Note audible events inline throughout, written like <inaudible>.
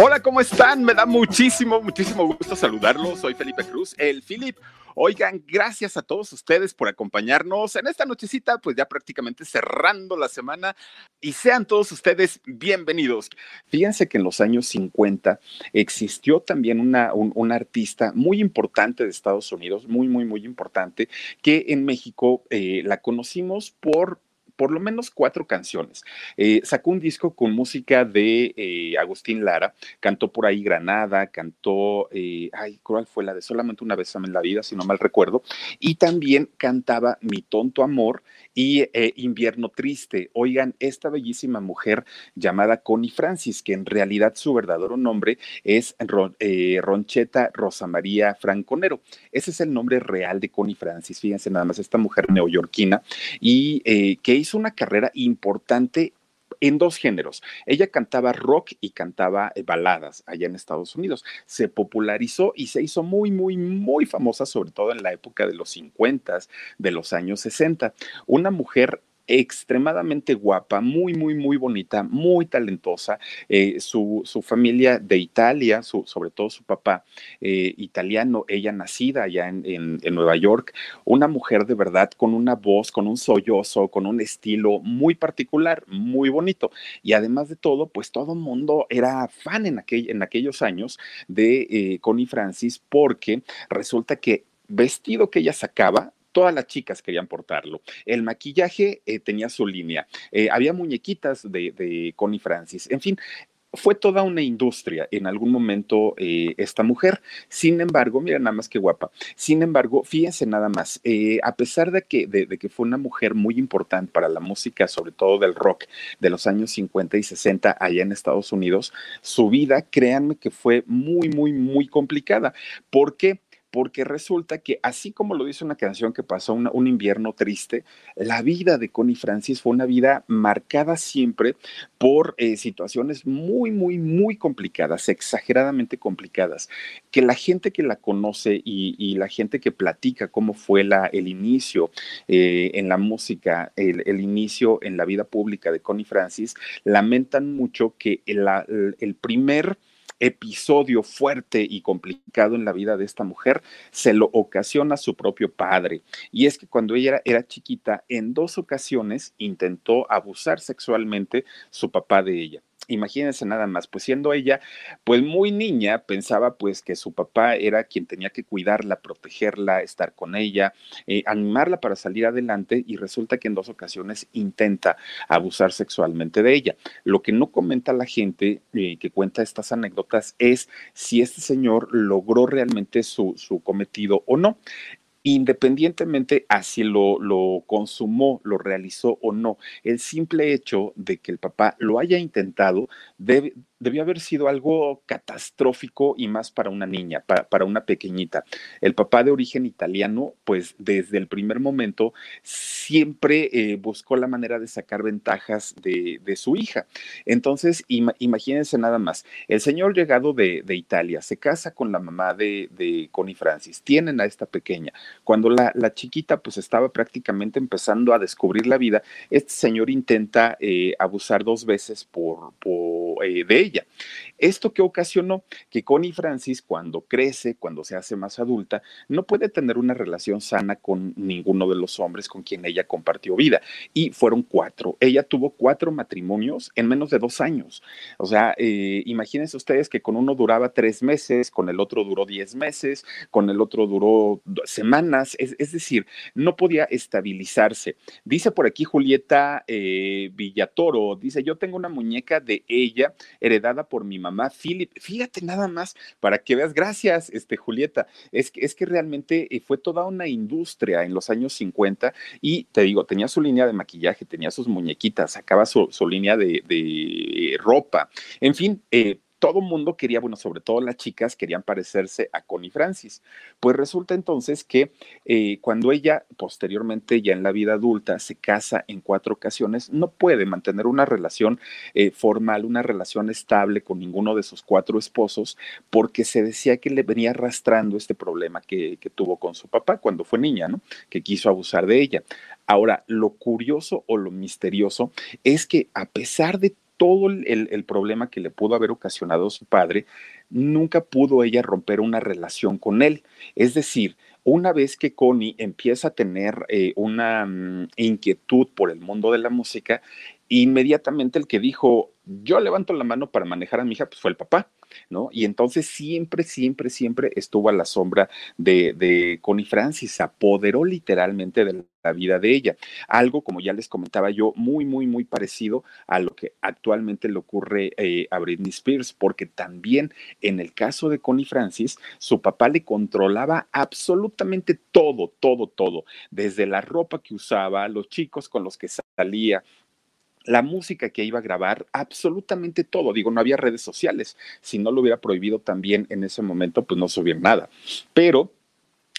Hola, ¿cómo están? Me da muchísimo, muchísimo gusto saludarlos. Soy Felipe Cruz, el Philip. Oigan, gracias a todos ustedes por acompañarnos en esta nochecita, pues ya prácticamente cerrando la semana y sean todos ustedes bienvenidos. Fíjense que en los años 50 existió también una, un, artista muy importante de Estados Unidos, muy, muy, muy importante, que en México eh, la conocimos por por lo menos cuatro canciones. Eh, sacó un disco con música de eh, Agustín Lara, cantó por ahí Granada, cantó, eh, ay, ¿cuál fue la de Solamente una vez en la vida, si no mal recuerdo? Y también cantaba Mi tonto amor y Invierno Triste. Oigan, esta bellísima mujer llamada Connie Francis, que en realidad su verdadero nombre es Roncheta Rosa María Franconero. Ese es el nombre real de Connie Francis. Fíjense nada más, esta mujer neoyorquina y que hizo hizo una carrera importante en dos géneros. Ella cantaba rock y cantaba eh, baladas allá en Estados Unidos. Se popularizó y se hizo muy, muy, muy famosa, sobre todo en la época de los 50, de los años 60. Una mujer extremadamente guapa, muy, muy, muy bonita, muy talentosa. Eh, su, su, familia de Italia, su, sobre todo su papá eh, italiano, ella nacida allá en, en, Nueva York, una mujer de verdad con una voz, con un sollozo, con un estilo muy particular, muy bonito. Y además de todo, pues todo el mundo era fan en, aquel, en aquellos años de eh, Connie Francis porque resulta que vestido que ella sacaba, todas las chicas querían portarlo. El maquillaje eh, tenía su línea. Eh, había muñequitas de, de Connie Francis. En fin, fue toda una industria en algún momento eh, esta mujer. Sin embargo, mira nada más que guapa. Sin embargo, fíjense nada más, a pesar de que, de, que fue una mujer muy importante para la música, sobre todo del rock de los años 50 y 60 allá en Estados Unidos, su vida, créanme que fue muy, muy, muy complicada. ¿Por qué? Porque resulta que así como lo dice una canción que pasó un invierno triste, la vida de Connie Francis fue una vida marcada siempre por eh, situaciones muy, muy, muy complicadas, exageradamente complicadas, que la gente que la conoce y, la gente que platica cómo fue el inicio eh, en la música, el, inicio en la vida pública de Connie Francis, lamentan mucho que el primer episodio fuerte y complicado en la vida de esta mujer se lo ocasiona su propio padre. Y es que cuando ella era, chiquita, en dos ocasiones intentó abusar sexualmente su papá de ella imagínense nada más, pues siendo ella pues muy niña, pensaba pues que su papá era quien tenía que cuidarla, protegerla, estar con ella, eh, animarla para salir adelante y resulta que en dos ocasiones intenta abusar sexualmente de ella. Lo que no comenta la gente eh, que cuenta estas anécdotas es si este señor logró realmente su, su cometido o no independientemente a si lo, lo, consumó, lo realizó o no, el simple hecho de que el papá lo haya intentado debe, debió haber sido algo catastrófico y más para una niña, para, una pequeñita. El papá de origen italiano, pues desde el primer momento siempre eh, buscó la manera de sacar ventajas de, su hija. Entonces, imagínense nada más, el señor llegado de, Italia se casa con la mamá de, de, Connie Francis, tienen a esta pequeña. Cuando la, chiquita pues estaba prácticamente empezando a descubrir la vida, este señor intenta eh, abusar dos veces por, por eh, de ella ella. Esto que ocasionó que Connie Francis, cuando crece, cuando se hace más adulta, no puede tener una relación sana con ninguno de los hombres con quien ella compartió vida. Y fueron cuatro. Ella tuvo cuatro matrimonios en menos de dos años. O sea, eh, imagínense ustedes que con uno duraba tres meses, con el otro duró diez meses, con el otro duró semanas. Es, decir, no podía estabilizarse. Dice por aquí Julieta eh, Villatoro, dice, yo tengo una muñeca de ella heredada por mi mamá Philip. Fíjate nada más para que veas, gracias, este, Julieta. Es que, es que realmente eh, fue toda una industria en los años 50 y te digo, tenía su línea de maquillaje, tenía sus muñequitas, sacaba su, línea de, de, ropa, en fin, eh, todo mundo quería, bueno, sobre todo las chicas querían parecerse a Connie Francis. Pues resulta entonces que eh, cuando ella posteriormente, ya en la vida adulta, se casa en cuatro ocasiones, no puede mantener una relación eh, formal, una relación estable con ninguno de sus cuatro esposos, porque se decía que le venía arrastrando este problema que, que tuvo con su papá cuando fue niña, ¿no? Que quiso abusar de ella. Ahora, lo curioso o lo misterioso es que a pesar de todo el, problema que le pudo haber ocasionado su padre, nunca pudo ella romper una relación con él. Es decir, una vez que Connie empieza a tener eh, una mm, inquietud por el mundo de la música, inmediatamente el que dijo, yo levanto la mano para manejar a mi hija, pues fue el papá. ¿no? Y entonces siempre, siempre, siempre estuvo a la sombra de, de Connie Francis, se apoderó literalmente de la vida de ella. Algo, como ya les comentaba yo, muy, muy, muy parecido a lo que actualmente le ocurre eh, a Britney Spears, porque también en el caso de Connie Francis, su papá le controlaba absolutamente todo, todo, todo, desde la ropa que usaba, los chicos con los que salía, la música que iba a grabar, absolutamente todo. Digo, no había redes sociales. Si no lo hubiera prohibido también en ese momento, pues no subía nada. Pero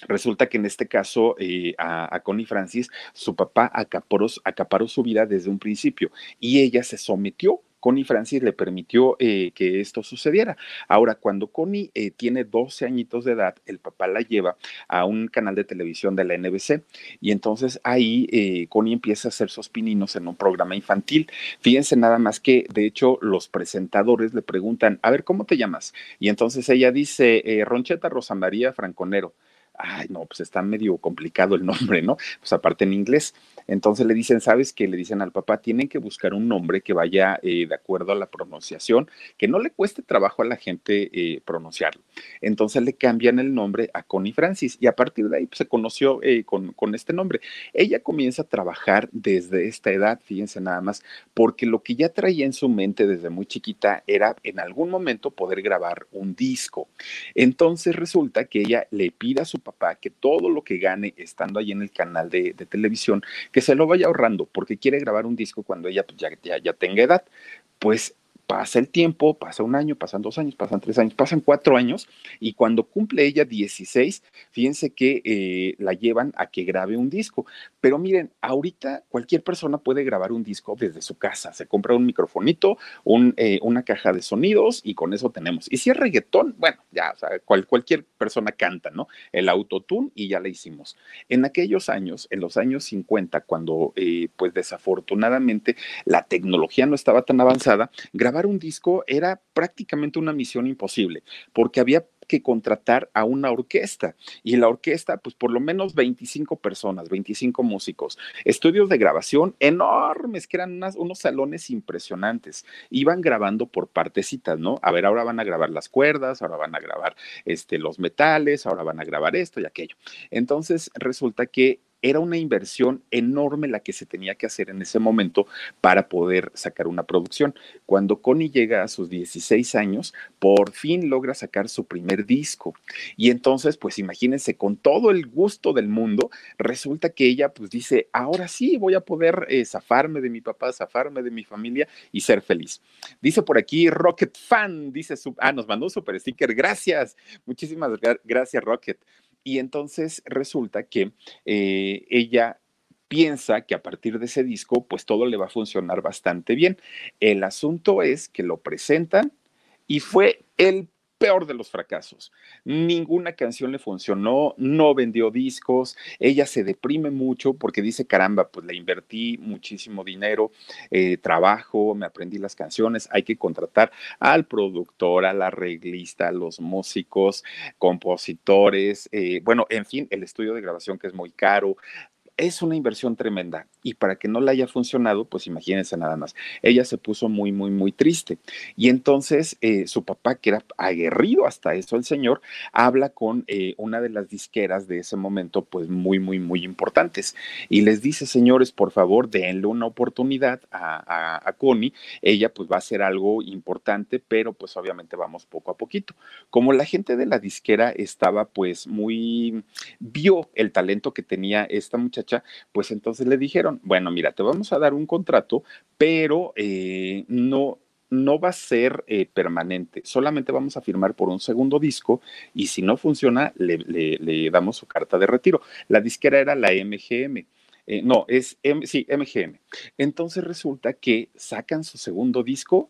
Resulta que en este caso, eh, a, Connie Francis, su papá acaparó, su vida desde un principio y ella se sometió Connie Francis le permitió eh, que esto sucediera. Ahora, cuando Connie eh, tiene 12 añitos de edad, el papá la lleva a un canal de televisión de la NBC y entonces ahí eh, Connie empieza a hacer sus pininos en un programa infantil. Fíjense nada más que, de hecho, los presentadores le preguntan, a ver, ¿cómo te llamas? Y entonces ella dice, Roncheta Rosa María Franconero ay, no, pues está medio complicado el nombre, ¿no? Pues aparte en inglés. Entonces le dicen, ¿sabes qué? Le dicen al papá, tienen que buscar un nombre que vaya eh, de acuerdo a la pronunciación, que no le cueste trabajo a la gente eh, pronunciarlo. Entonces le cambian el nombre a Connie Francis y a partir de ahí pues, se conoció eh, con, con este nombre. Ella comienza a trabajar desde esta edad, fíjense nada más, porque lo que ya traía en su mente desde muy chiquita era en algún momento poder grabar un disco. Entonces resulta que ella le pide a su papá que todo lo que gane estando ahí en el canal de, de televisión, que se lo vaya ahorrando porque quiere grabar un disco cuando ella pues, ya, ya, ya tenga edad. Pues pasa el tiempo, pasa un año, pasan dos años, pasan tres años, pasan cuatro años y cuando cumple ella 16, fíjense que eh, la llevan a que grabe un disco. Pero miren, ahorita cualquier persona puede grabar un disco desde su casa, se compra un microfonito, eh, una caja de sonidos y con eso tenemos. Y si es reggaetón, bueno, ya, cualquier persona canta, ¿no? El autotune y ya le hicimos. En aquellos años, en los años 50, cuando eh, pues desafortunadamente la tecnología no estaba tan avanzada, grabar un disco era prácticamente una misión imposible, porque había que contratar a una orquesta y la orquesta, pues por lo menos 25 personas, 25 músicos, estudios de grabación enormes, que eran unos salones impresionantes. Iban grabando por partecitas, ¿no? A ver, ahora van a grabar las cuerdas, ahora van a grabar este, los metales, ahora van a grabar esto y aquello. Entonces resulta que era una inversión enorme la que se tenía que hacer en ese momento para poder sacar una producción. Cuando Connie llega a sus 16 años, por fin logra sacar su primer disco. Y entonces, pues imagínense, con todo el gusto del mundo, resulta que ella pues dice, ahora sí voy a poder eh, zafarme de mi papá, zafarme de mi familia y ser feliz. Dice por aquí Rocket Fan, dice, su, ah, nos mandó un super sticker, gracias, muchísimas gracias Rocket. Y entonces resulta que eh, ella piensa que a partir de ese disco, pues todo le va a funcionar bastante bien. El asunto es que lo presentan y fue el peor de los fracasos. Ninguna canción le funcionó, no vendió discos, ella se deprime mucho porque dice, caramba, pues le invertí muchísimo dinero, eh, trabajo, me aprendí las canciones, hay que contratar al productor, al arreglista, a los músicos, compositores, eh, bueno, en fin, el estudio de grabación que es muy caro, es una inversión tremenda y para que no le haya funcionado, pues imagínense nada más, ella se puso muy, muy, muy triste. Y entonces eh, su papá, que era aguerrido hasta eso, el señor, habla con eh, una de las disqueras de ese momento, pues muy, muy, muy importantes. Y les dice, señores, por favor, denle una oportunidad a, a Connie. Ella pues va a hacer algo importante, pero pues obviamente vamos poco a poquito. Como la gente de la disquera estaba pues muy, vio el talento que tenía esta muchacha, pues entonces le dijeron, bueno, mira, te vamos a dar un contrato, pero eh, no, no va a ser eh, permanente, solamente vamos a firmar por un segundo disco y si no funciona, le, damos su carta de retiro. La disquera era la MGM. Eh, no, es sí, MGM. Entonces resulta que sacan su segundo disco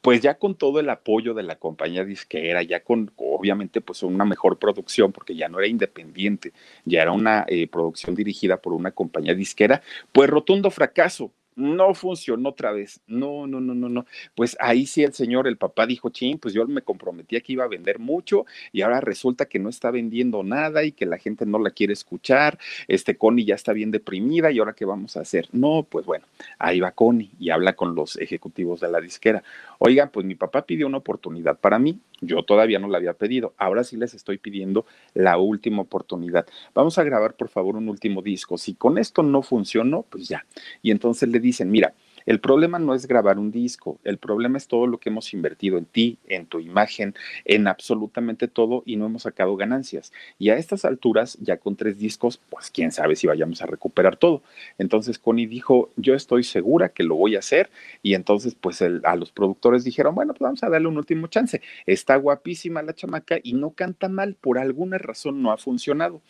pues ya con todo el apoyo de la compañía disquera, ya con obviamente pues una mejor producción, porque ya no era independiente, ya era una eh, producción dirigida por una compañía disquera, pues rotundo fracaso, no funcionó otra vez. No, no, no, no, no. Pues ahí sí el señor, el papá dijo, ching, pues yo me comprometía que iba a vender mucho y ahora resulta que no está vendiendo nada y que la gente no la quiere escuchar. Este Connie ya está bien deprimida y ahora qué vamos a hacer. No, pues bueno, ahí va Connie y habla con los ejecutivos de la disquera. Oigan, pues mi papá pidió una oportunidad para mí. Yo todavía no la había pedido. Ahora sí les estoy pidiendo la última oportunidad. Vamos a grabar, por favor, un último disco. Si con esto no funcionó, pues ya. Y entonces le dicen, mira, el problema no es grabar un disco, el problema es todo lo que hemos invertido en ti, en tu imagen, en absolutamente todo y no hemos sacado ganancias. Y a estas alturas, ya con tres discos, pues quién sabe si vayamos a recuperar todo. Entonces Connie dijo, yo estoy segura que lo voy a hacer y entonces pues a los productores dijeron, bueno, pues vamos a darle un último chance. Está guapísima la chamaca y no canta mal, por alguna razón no ha funcionado.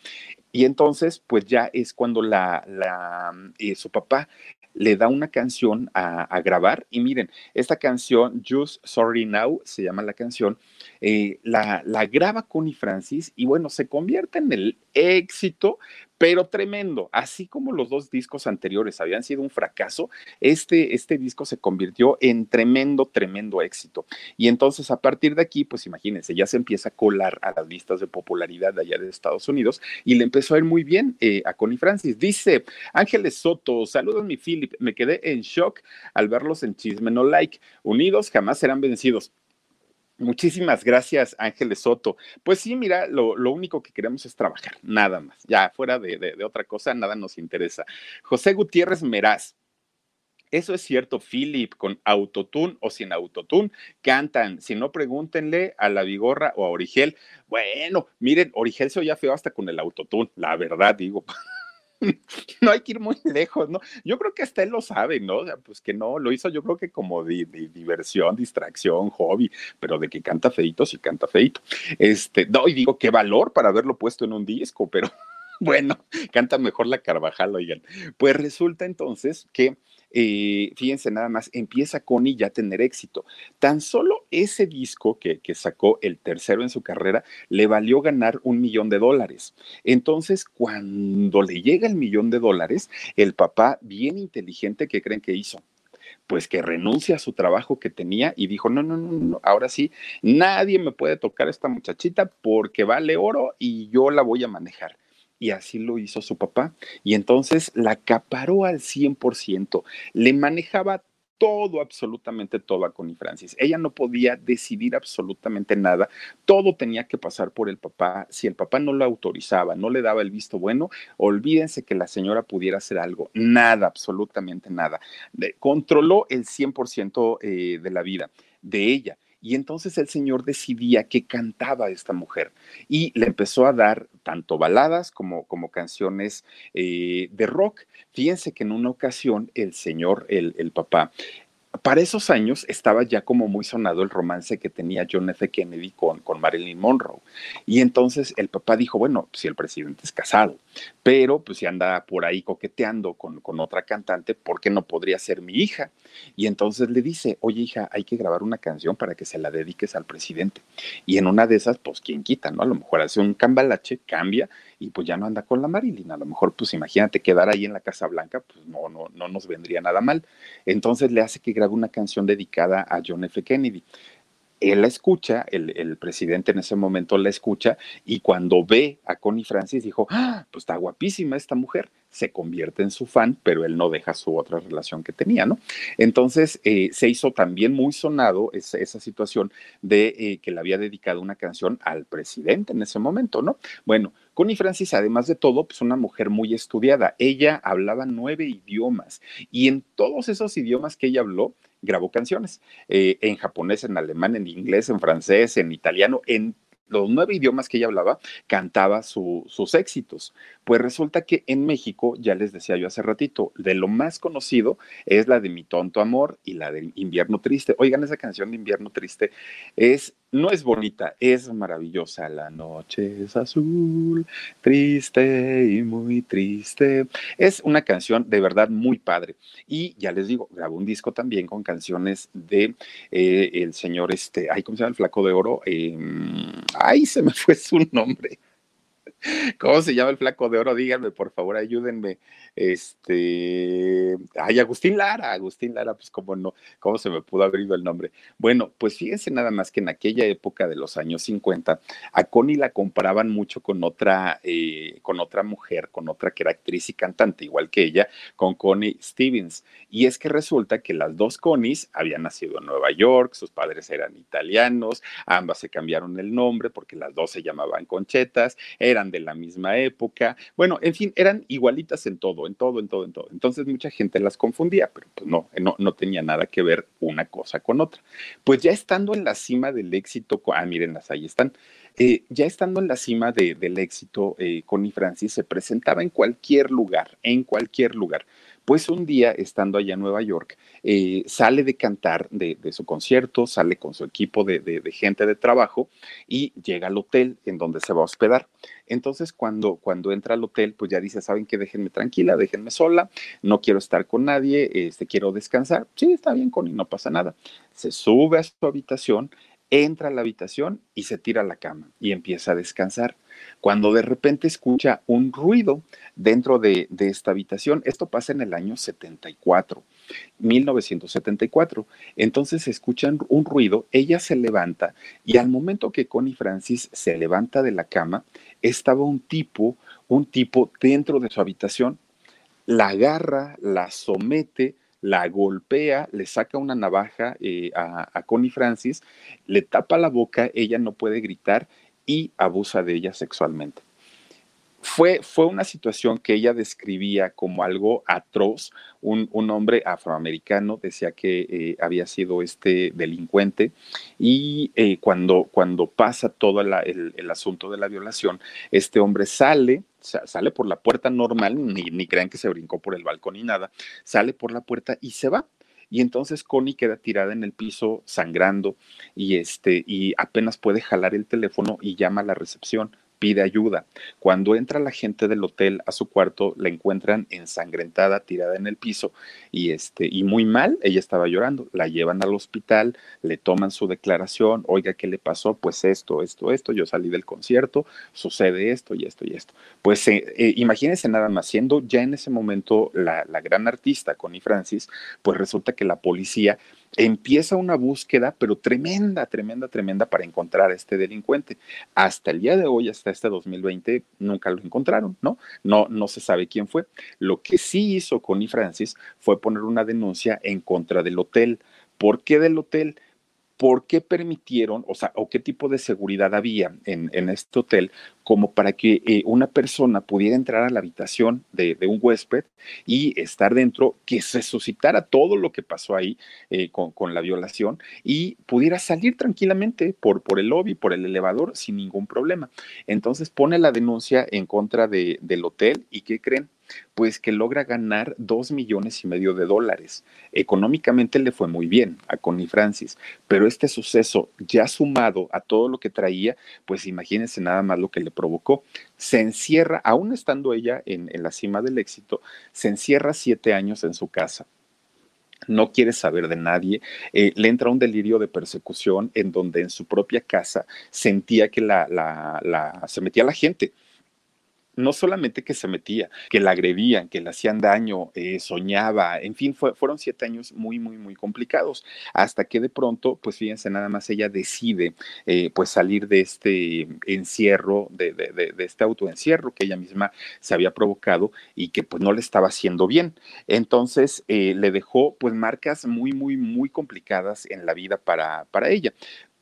Y entonces, pues ya es cuando la, la eh, su papá le da una canción a, grabar. Y miren, esta canción, Just Sorry Now, se llama la canción, eh, la, la graba Connie Francis y bueno, se convierte en el éxito, pero tremendo. Así como los dos discos anteriores habían sido un fracaso, este, este disco se convirtió en tremendo, tremendo éxito. Y entonces a partir de aquí, pues imagínense, ya se empieza a colar a las listas de popularidad de allá de Estados Unidos y le empezó a ir muy bien eh, a Connie Francis. Dice Ángeles Soto, saludos mi Philip, me quedé en shock al verlos en Chisme No Like. Unidos jamás serán vencidos. Muchísimas gracias, Ángeles Soto. Pues sí, mira, lo, único que queremos es trabajar, nada más. Ya fuera de, otra cosa, nada nos interesa. José Gutiérrez Meraz. Eso es cierto, Philip, con autotune o sin autotune, cantan. Si no, pregúntenle a la Vigorra o a Origel. Bueno, miren, Origel se oía feo hasta con el autotune, la verdad, digo. <laughs> <laughs> no hay que ir muy lejos, ¿no? Yo creo que hasta él lo sabe, ¿no? Pues que no, lo hizo yo creo que como de, diversión, distracción, hobby, pero de que canta feito, sí canta feito. Este, no, y digo, qué valor para haberlo puesto en un disco, pero <laughs> bueno, canta mejor la Carvajal, oigan. Pues resulta entonces que eh, fíjense nada más, empieza Connie ya a tener éxito. Tan solo ese disco que, que sacó el tercero en su carrera le valió ganar un millón de dólares. Entonces, cuando le llega el millón de dólares, el papá, bien inteligente, ¿qué creen que hizo? pues que renuncia a su trabajo que tenía y dijo, no, no, no, no, ahora sí, nadie me puede tocar a esta muchachita porque vale oro y yo la voy a manejar y así lo hizo su papá. Y entonces la acaparó al 100%, le manejaba todo, absolutamente todo a Connie Francis. Ella no podía decidir absolutamente nada, todo tenía que pasar por el papá. Si el papá no lo autorizaba, no le daba el visto bueno, olvídense que la señora pudiera hacer algo, nada, absolutamente nada. controló el 100% eh, de la vida de ella Y entonces el señor decidía que cantaba esta mujer y le empezó a dar tanto baladas como, como canciones eh, de rock. Fíjense que en una ocasión el señor, el, papá, para esos años estaba ya como muy sonado el romance que tenía John F. Kennedy con, con Marilyn Monroe. Y entonces el papá dijo, bueno, si el presidente es casado, pero pues si anda por ahí coqueteando con, con otra cantante, ¿por qué no podría ser mi hija? Y entonces le dice, oye hija, hay que grabar una canción para que se la dediques al presidente. Y en una de esas, pues quién quita, ¿no? A lo mejor hace un cambalache, cambia y pues ya no anda con la Marilyn. A lo mejor, pues imagínate quedar ahí en la Casa Blanca, pues no, no, no nos vendría nada mal. Entonces le hace que grabe una canción dedicada a John F. Kennedy él la escucha, el, presidente en ese momento la escucha y cuando ve a Connie Francis dijo, ah, pues está guapísima esta mujer, se convierte en su fan, pero él no deja su otra relación que tenía, ¿no? Entonces eh, se hizo también muy sonado esa, esa situación de eh, que le había dedicado una canción al presidente en ese momento, ¿no? Bueno, Connie Francis, además de todo, pues una mujer muy estudiada. Ella hablaba nueve idiomas y en todos esos idiomas que ella habló, grabó canciones eh, en japonés, en alemán, en inglés, en francés, en italiano, en los nueve idiomas que ella hablaba, cantaba su, sus éxitos. Pues resulta que en México, ya les decía yo hace ratito, de lo más conocido es la de Mi Tonto Amor y la de Invierno Triste. Oigan, esa canción de Invierno Triste es no es bonita, es maravillosa. La noche es azul, triste y muy triste. Es una canción de verdad muy padre. Y ya les digo, grabó un disco también con canciones de eh, el señor, este, ay, ¿cómo se llama? El flaco de oro. Eh, ay, se me fue su nombre. ¿Cómo se llama el flaco de oro? Díganme, por favor, ayúdenme. Este, ay, Agustín Lara, Agustín Lara, pues cómo no, cómo se me pudo haber ido el nombre. Bueno, pues fíjense nada más que en aquella época de los años 50, a Connie la comparaban mucho con otra, eh, con otra mujer, con otra que era actriz y cantante, igual que ella, con Connie Stevens. Y es que resulta que las dos Connies habían nacido en Nueva York, sus padres eran italianos, ambas se cambiaron el nombre porque las dos se llamaban Conchetas, eran de la misma época, bueno, en fin, eran igualitas en todo, en todo, en todo, en todo. Entonces mucha gente las confundía, pero pues no, no, no tenía nada que ver una cosa con otra. Pues ya estando en la cima del éxito, ah, mírenlas, ahí están. Eh, ya estando en la cima de, del éxito, eh, Connie Francis se presentaba en cualquier lugar, en cualquier lugar. Pues un día, estando allá en Nueva York, eh, sale de cantar de, su concierto, sale con su equipo de, gente de trabajo y llega al hotel en donde se va a hospedar. Entonces, cuando, cuando entra al hotel, pues ya dice, ¿saben qué? Déjenme tranquila, déjenme sola, no quiero estar con nadie, este, quiero descansar. Sí, está bien, Connie, no pasa nada. Se sube a su habitación, entra a la habitación y se tira a la cama y empieza a descansar. Cuando de repente escucha un ruido dentro de, de, esta habitación, esto pasa en el año 74, 1974. Entonces escuchan un ruido, ella se levanta y al momento que Connie Francis se levanta de la cama, estaba un tipo, un tipo dentro de su habitación, la agarra, la somete, la golpea, le saca una navaja eh, a, a, Connie Francis, le tapa la boca, ella no puede gritar y abusa de ella sexualmente. Fue, fue una situación que ella describía como algo atroz. Un, un hombre afroamericano decía que eh, había sido este delincuente y eh, cuando, cuando pasa todo la, el, el asunto de la violación, este hombre sale, sale por la puerta normal, ni, ni crean que se brincó por el balcón ni nada, sale por la puerta y se va. Y entonces Connie queda tirada en el piso sangrando y este y apenas puede jalar el teléfono y llama a la recepción pide ayuda. Cuando entra la gente del hotel a su cuarto, la encuentran ensangrentada, tirada en el piso y este y muy mal, ella estaba llorando. La llevan al hospital, le toman su declaración, "Oiga, ¿qué le pasó?" Pues esto, esto, esto, yo salí del concierto, sucede esto y esto y esto. Pues eh, eh, imagínense nada más siendo ya en ese momento la, la gran artista Connie Francis, pues resulta que la policía empieza una búsqueda, pero tremenda, tremenda, tremenda para encontrar a este delincuente. Hasta el día de hoy, hasta este 2020, nunca lo encontraron, ¿no? No, no se sabe quién fue. Lo que sí hizo Connie Francis fue poner una denuncia en contra del hotel. ¿Por qué del hotel? ¿Por qué permitieron, o sea, o qué tipo de seguridad había en, este hotel como para que eh, una persona pudiera entrar a la habitación de, un huésped y estar dentro, que se suscitara todo lo que pasó ahí eh, con, la violación y pudiera salir tranquilamente por, por el lobby, por el elevador, sin ningún problema? Entonces pone la denuncia en contra del hotel y ¿qué creen? Pues que logra ganar dos millones y medio de dólares. Económicamente le fue muy bien a Connie Francis, pero este suceso ya sumado a todo lo que traía, pues imagínense nada más lo que le provocó. Se encierra, aún estando ella en, la cima del éxito, se encierra siete años en su casa no quiere saber de nadie, eh, le entra un delirio de persecución en donde en su propia casa sentía que la, la, se metía la gente no solamente que se metía, que la agredían, que le hacían daño, eh, soñaba, en fin, fueron siete años muy, muy, muy complicados, hasta que de pronto, pues fíjense, nada más ella decide eh, pues salir de este encierro, de, de, de, este autoencierro que ella misma se había provocado y que pues no le estaba haciendo bien. Entonces eh, le dejó pues marcas muy, muy, muy complicadas en la vida para, para ella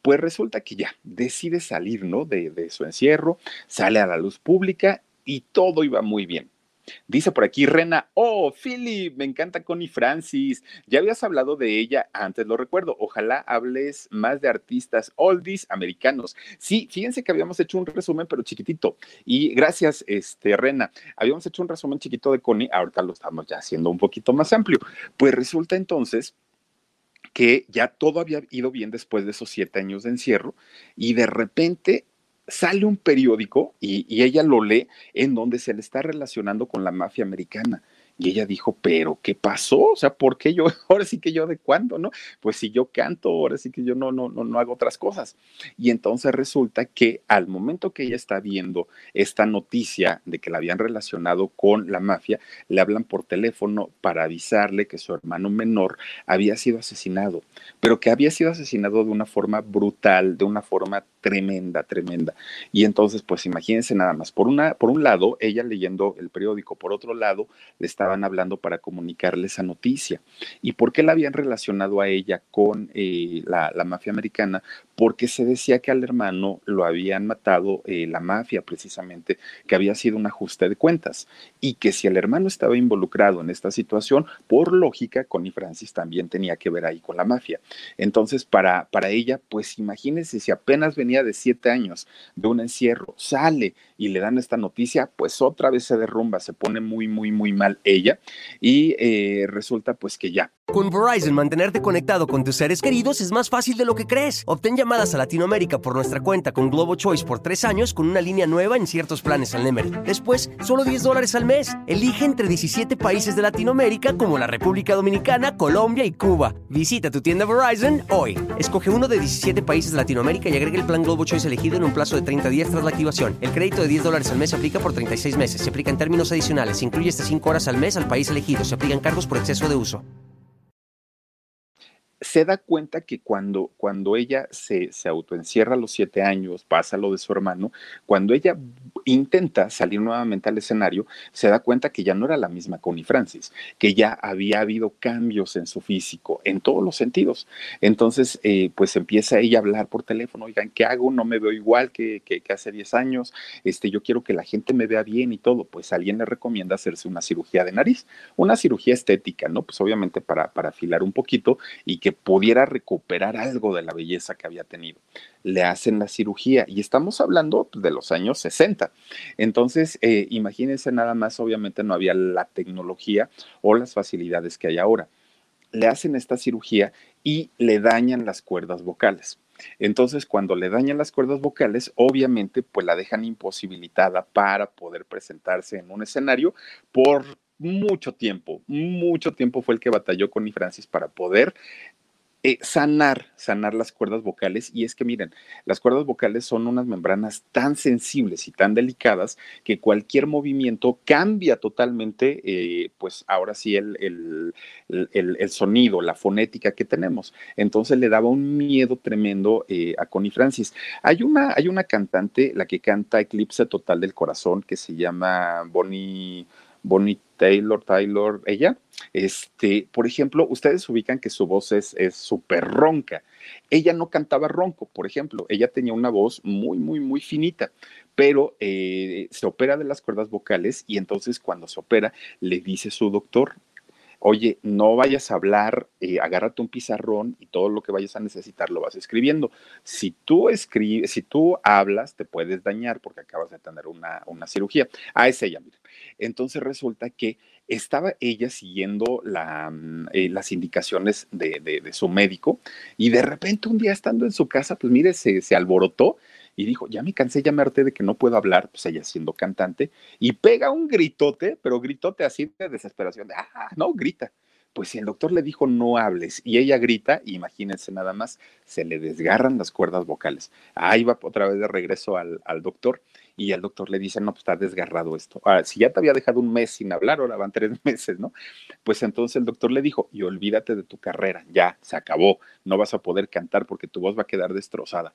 pues resulta que ya decide salir, ¿no? De, de, su encierro, sale a la luz pública y todo iba muy bien. Dice por aquí Rena, oh, Philip, me encanta Connie Francis. Ya habías hablado de ella antes, lo recuerdo. Ojalá hables más de artistas oldies americanos. Sí, fíjense que habíamos hecho un resumen, pero chiquitito. Y gracias, este, Rena. Habíamos hecho un resumen chiquito de Connie, ahorita lo estamos ya haciendo un poquito más amplio. Pues resulta entonces que ya todo había ido bien después de esos siete años de encierro y de repente sale un periódico y, ella lo lee en donde se le está relacionando con la mafia americana. Y ella dijo, pero ¿qué pasó? O sea, ¿por qué yo? <laughs> Ahora sí que yo de cuándo, ¿no? Pues si yo canto, ahora sí que yo no, no, no, no hago otras cosas. Y entonces resulta que al momento que ella está viendo esta noticia de que la habían relacionado con la mafia, le hablan por teléfono para avisarle que su hermano menor había sido asesinado, pero que había sido asesinado de una forma brutal, de una forma tremenda, tremenda. Y entonces, pues imagínense nada más, por, una, por un lado, ella leyendo el periódico, por otro lado, le estaban hablando para comunicarle esa noticia. ¿Y por qué la habían relacionado a ella con eh, la, mafia americana? Porque se decía que al hermano lo habían matado eh, la mafia precisamente, que había sido un ajuste de cuentas y que si el hermano estaba involucrado en esta situación, por lógica, Connie Francis también tenía que ver ahí con la mafia. Entonces, para, para ella, pues imagínense si apenas venía de siete años de un encierro, sale y le dan esta noticia, pues otra vez se derrumba, se pone muy, muy, muy mal ella y eh, resulta pues que ya. Con Verizon, mantenerte conectado con tus seres queridos es más fácil de lo que crees. Obtén llamadas a Latinoamérica por nuestra cuenta con Globo Choice por tres años con una línea nueva en ciertos planes al Nemery. Después, solo 10 dólares al mes. Elige entre 17 países de Latinoamérica como la República Dominicana, Colombia y Cuba. Visita tu tienda Verizon hoy. Escoge uno de 17 países de Latinoamérica y agrega el plan Globo Choice elegido en un plazo de 30 días tras la activación. El crédito de 10 dólares al mes se aplica por 36 meses. Se aplica en términos adicionales. Se incluye hasta 5 horas al mes al país elegido. Se aplican cargos por exceso de uso se da cuenta que cuando, cuando ella se, se autoencierra a los siete años, pasa lo de su hermano, cuando ella intenta salir nuevamente al escenario, se da cuenta que ya no era la misma Connie Francis, que ya había habido cambios en su físico, en todos los sentidos. Entonces, eh, pues empieza ella a hablar por teléfono, oigan, ¿qué hago? No me veo igual que, que, hace 10 años, este, yo quiero que la gente me vea bien y todo. Pues alguien le recomienda hacerse una cirugía de nariz, una cirugía estética, ¿no? Pues obviamente para, afilar un poquito y que pudiera recuperar algo de la belleza que había tenido. Le hacen la cirugía y estamos hablando de los años 60. Entonces, eh, imagínense nada más, obviamente no había la tecnología o las facilidades que hay ahora. Le hacen esta cirugía y le dañan las cuerdas vocales. Entonces, cuando le dañan las cuerdas vocales, obviamente, pues la dejan imposibilitada para poder presentarse en un escenario por mucho tiempo, mucho tiempo fue el que batalló con Francis para poder eh, sanar, sanar las cuerdas vocales. Y es que miren, las cuerdas vocales son unas membranas tan sensibles y tan delicadas que cualquier movimiento cambia totalmente, eh, pues ahora sí, el, el, sonido, la fonética que tenemos. Entonces le daba un miedo tremendo eh, a Connie Francis. Hay una, hay una cantante, la que canta Eclipse Total del Corazón, que se llama Bonnie, Bonnie Taylor, Taylor, ella, este, por ejemplo, ustedes ubican que su voz es súper ronca. Ella no cantaba ronco, por ejemplo, ella tenía una voz muy, muy, muy finita, pero eh, se opera de las cuerdas vocales y entonces cuando se opera le dice su doctor, oye, no vayas a hablar, eh, agárrate un pizarrón y todo lo que vayas a necesitar lo vas escribiendo. Si tú escribes, si tú hablas, te puedes dañar porque acabas de tener una, una cirugía. Ah, es ella, miren. Entonces resulta que estaba ella siguiendo mm, eh, las indicaciones de, su médico y de repente un día estando en su casa, pues mire, se, se alborotó y dijo, ya me cansé, ya me de que no puedo hablar, pues ella siendo cantante, y pega un gritote, pero gritote así de desesperación, de, ah, no, grita. Pues si el doctor le dijo no hables y ella grita, imagínense nada más, se le desgarran las cuerdas vocales. Ahí va otra vez de regreso al, doctor y el doctor le dice, no, pues está desgarrado esto. Ahora, si ya te había dejado un mes sin hablar, ahora van tres <laughs> meses, ¿no? Pues entonces el doctor le dijo, y olvídate de tu carrera, ya, se acabó, no vas a poder cantar porque tu voz va a quedar destrozada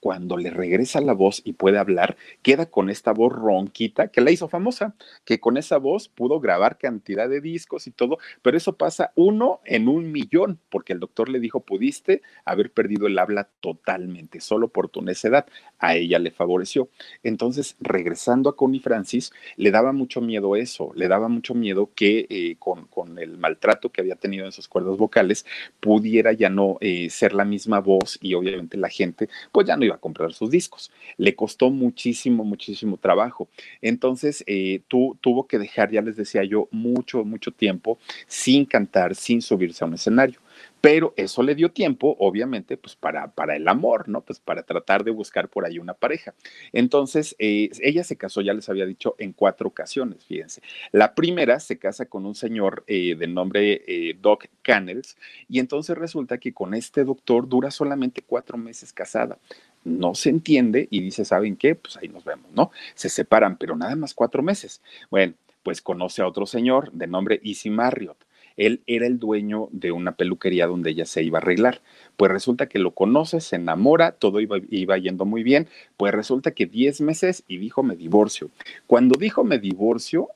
cuando le regresa la voz y puede hablar, queda con esta voz ronquita que la hizo famosa, que con esa voz pudo grabar cantidad de discos y todo, pero eso pasa uno en un millón, porque el doctor le dijo, pudiste haber perdido el habla totalmente, solo por tu necedad. A ella le favoreció. Entonces, regresando a Connie Francis, le daba mucho miedo eso, le daba mucho miedo que eh, con, el maltrato que había tenido en sus cuerdas vocales, pudiera ya no eh, ser la misma voz y obviamente la gente, pues ya no a comprar sus discos. Le costó muchísimo, muchísimo trabajo. Entonces, eh, tú, tuvo que dejar, ya les decía yo, mucho, mucho tiempo sin cantar, sin subirse a un escenario pero eso le dio tiempo, obviamente, pues para, para el amor, ¿no? Pues para tratar de buscar por ahí una pareja. Entonces, eh, ella se casó, ya les había dicho, en cuatro ocasiones, fíjense. La primera se casa con un señor eh, de nombre eh, Doc Cannels, y entonces resulta que con este doctor dura solamente cuatro meses casada. No se entiende y dice, ¿saben qué? Pues ahí nos vemos, ¿no? Se separan, pero nada más cuatro meses. Bueno, pues conoce a otro señor de nombre Easy Marriott él era el dueño de una peluquería donde ella se iba a arreglar. Pues resulta que lo conoce, se enamora, todo iba, iba yendo muy bien. Pues resulta que 10 meses y dijo me divorcio. Cuando dijo me divorcio,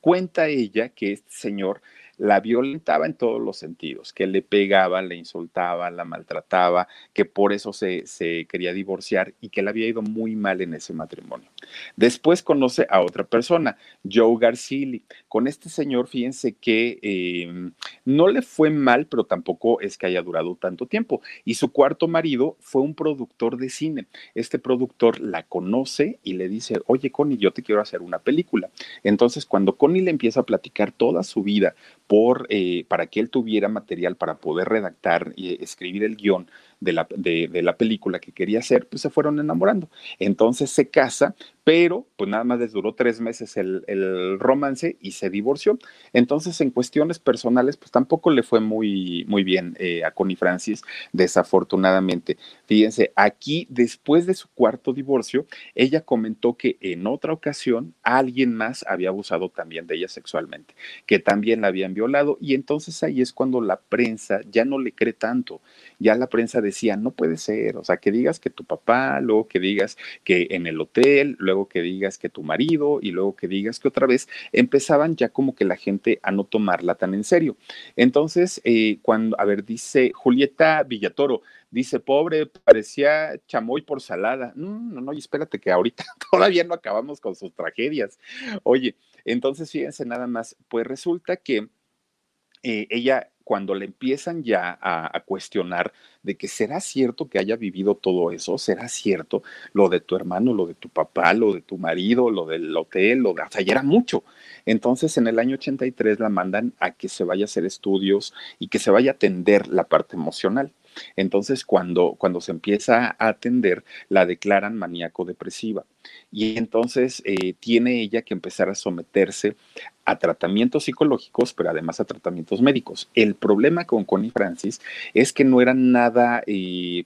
cuenta ella que este señor la violentaba en todos los sentidos, que le pegaba, le insultaba, la maltrataba, que por eso se, quería divorciar y que le había ido muy mal en ese matrimonio. Después conoce a otra persona, Joe Garcili. Con este señor, fíjense que em, no le fue mal, pero tampoco es que haya durado tanto tiempo. Y su cuarto marido fue un productor de cine. Este productor la conoce y le dice, oye Connie, yo te quiero hacer una película. Entonces, cuando Connie le empieza a platicar toda su vida, por, eh, para que él tuviera material para poder redactar y escribir el guion de la, de, la película que quería hacer, pues se fueron enamorando. Entonces se casa, pero pues nada más les duró tres meses el, romance y se divorció. Entonces en cuestiones personales, pues tampoco le fue muy, muy bien eh, a Connie Francis, desafortunadamente. Fíjense, aquí después de su cuarto divorcio, ella comentó que en otra ocasión alguien más había abusado también de ella sexualmente, que también la habían violado y entonces ahí es cuando la prensa ya no le cree tanto, ya la prensa decía, no puede ser, o sea, que digas que tu papá, luego que digas que en el hotel, luego que digas que tu marido y luego que digas que otra vez, empezaban ya como que la gente a no tomarla tan en serio. Entonces, eh, cuando, a ver, dice Julieta Villatoro, dice, pobre, parecía chamoy por salada. No, no, no, y espérate que ahorita <laughs> todavía no acabamos con sus tragedias. Oye, entonces fíjense nada más, pues resulta que eh, ella cuando le empiezan ya a, cuestionar de que será cierto que haya vivido todo eso, será cierto lo de tu hermano, lo de tu papá, lo de tu marido, lo del hotel, lo de, o sea, ya era mucho. Entonces, en el año 83 la mandan a que se vaya a hacer estudios y que se vaya a atender la parte emocional. Entonces, cuando, cuando se empieza a atender, la declaran maníaco depresiva. Y entonces eh, tiene ella que empezar a someterse a tratamientos psicológicos, pero además a tratamientos médicos. El problema con Connie Francis es que no era nada eh,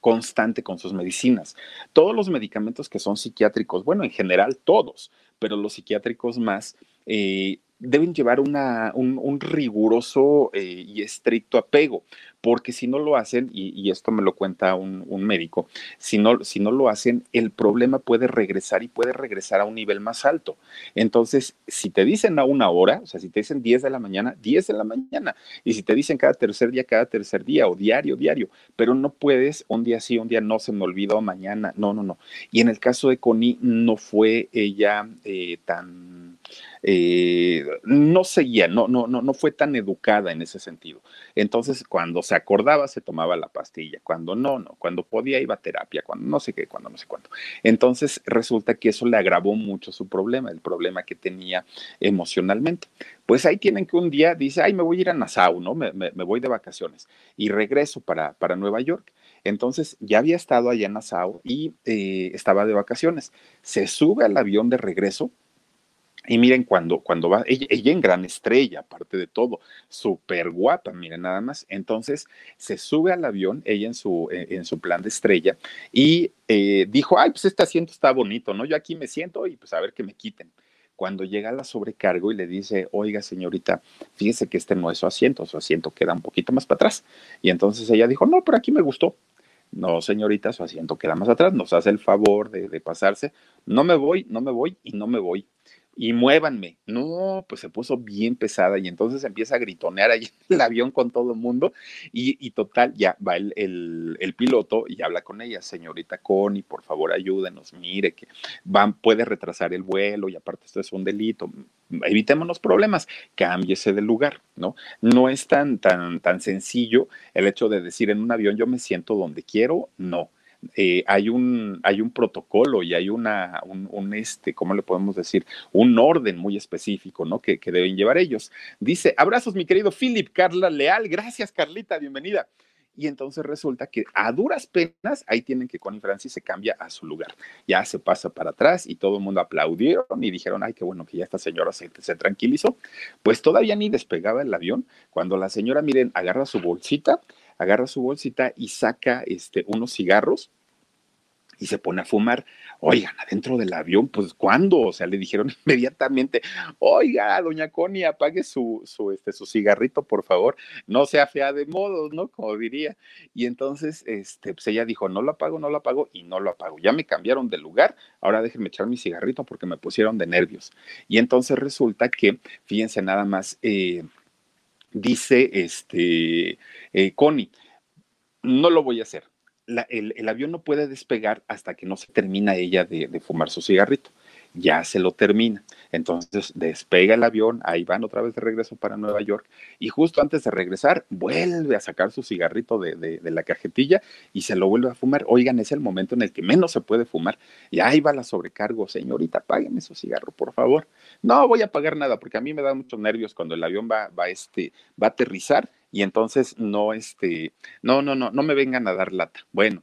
constante con sus medicinas. Todos los medicamentos que son psiquiátricos, bueno, en general todos, pero los psiquiátricos más, eh, deben llevar una, un, riguroso eh, y estricto apego, porque si no lo hacen, y, esto me lo cuenta un, médico, si no, si no lo hacen, el problema puede regresar y puede regresar a un nivel más alto. Entonces, si te dicen a una hora, o sea, si te dicen 10 de la mañana, 10 de la mañana, y si te dicen cada tercer día, cada tercer día, o diario, diario, pero no puedes un día sí, un día no, se me olvidó mañana, no, no, no. Y en el caso de Connie, no fue ella eh, tan eh, no seguía, no, no, no, no fue tan educada en ese sentido. Entonces, cuando se acordaba, se tomaba la pastilla, cuando no, no, cuando podía iba a terapia, cuando no sé qué, cuando no sé cuánto. Entonces, resulta que eso le agravó mucho su problema, el problema que tenía emocionalmente. Pues ahí tienen que un día dice, ay, me voy a ir a Nassau, ¿no? Me, voy de vacaciones y regreso para, para Nueva York. Entonces ya había estado allá en Nassau y eh, estaba de vacaciones. Se sube al avión de regreso y miren, cuando, cuando va, ella, en gran estrella, aparte de todo, súper guapa, miren nada más. Entonces se sube al avión, ella en su, eh, en su plan de estrella, y eh, dijo, ay, pues este asiento está bonito, ¿no? Yo aquí me siento y pues a ver que me quiten. Cuando llega la sobrecargo y le dice, oiga, señorita, fíjese que este no es su asiento, su asiento queda un poquito más para atrás. Y entonces ella dijo, no, por aquí me gustó. No, señorita, su asiento queda más atrás, nos hace el favor de, de pasarse. No me voy, no me voy y no me voy y muévanme. No, pues se puso bien pesada y entonces empieza a gritonear ahí <laughs> el avión con todo el mundo y, total, ya va el, el, piloto y habla con ella, señorita Connie, por favor ayúdenos, mire que van, puede retrasar el vuelo y aparte esto es un delito, evitémonos problemas, cámbiese de lugar, ¿no? No es tan, tan, tan sencillo el hecho de decir en un avión yo me siento donde quiero, no eh, hay, un, hay un protocolo y hay una, un, este, ¿cómo le podemos decir? Un orden muy específico, ¿no? Que, deben llevar ellos. Dice, abrazos, mi querido Philip, Carla Leal, gracias, Carlita, bienvenida. Y entonces resulta que a duras penas, ahí tienen que Connie Francis se cambia a su lugar. Ya se pasa para atrás y todo el mundo aplaudieron y dijeron, ay, qué bueno que ya esta señora se, se tranquilizó. Pues todavía ni despegaba el avión cuando la señora, miren, agarra su bolsita agarra su bolsita y saca este, unos cigarros y se pone a fumar. Oigan, adentro del avión, pues ¿cuándo? O sea, le dijeron <laughs> inmediatamente, oiga, doña Connie, apague su, su, este, su cigarrito, por favor, no sea fea de modos, ¿no? Como diría. Y entonces, este, pues ella dijo, no lo apago, no lo apago, y no lo apago. Ya me cambiaron de lugar, ahora déjenme echar mi cigarrito porque me pusieron de nervios. Y entonces resulta que, fíjense nada más, eh, dice este eh, Connie, no lo voy a hacer. el, avión no puede despegar hasta que no se termina ella de fumar su cigarrito ya se lo termina. Entonces despega el avión, ahí van otra vez de regreso para Nueva York y justo antes de regresar vuelve a sacar su cigarrito de, la cajetilla y se lo vuelve a fumar. Oigan, es el momento en el que menos se puede fumar y ahí va la sobrecargo. Señorita, págueme su cigarro, por favor. No voy a pagar nada porque a mí me da muchos nervios cuando el avión va, va, este, va a aterrizar y entonces no, este, no, no, no, no me vengan a dar lata. Bueno,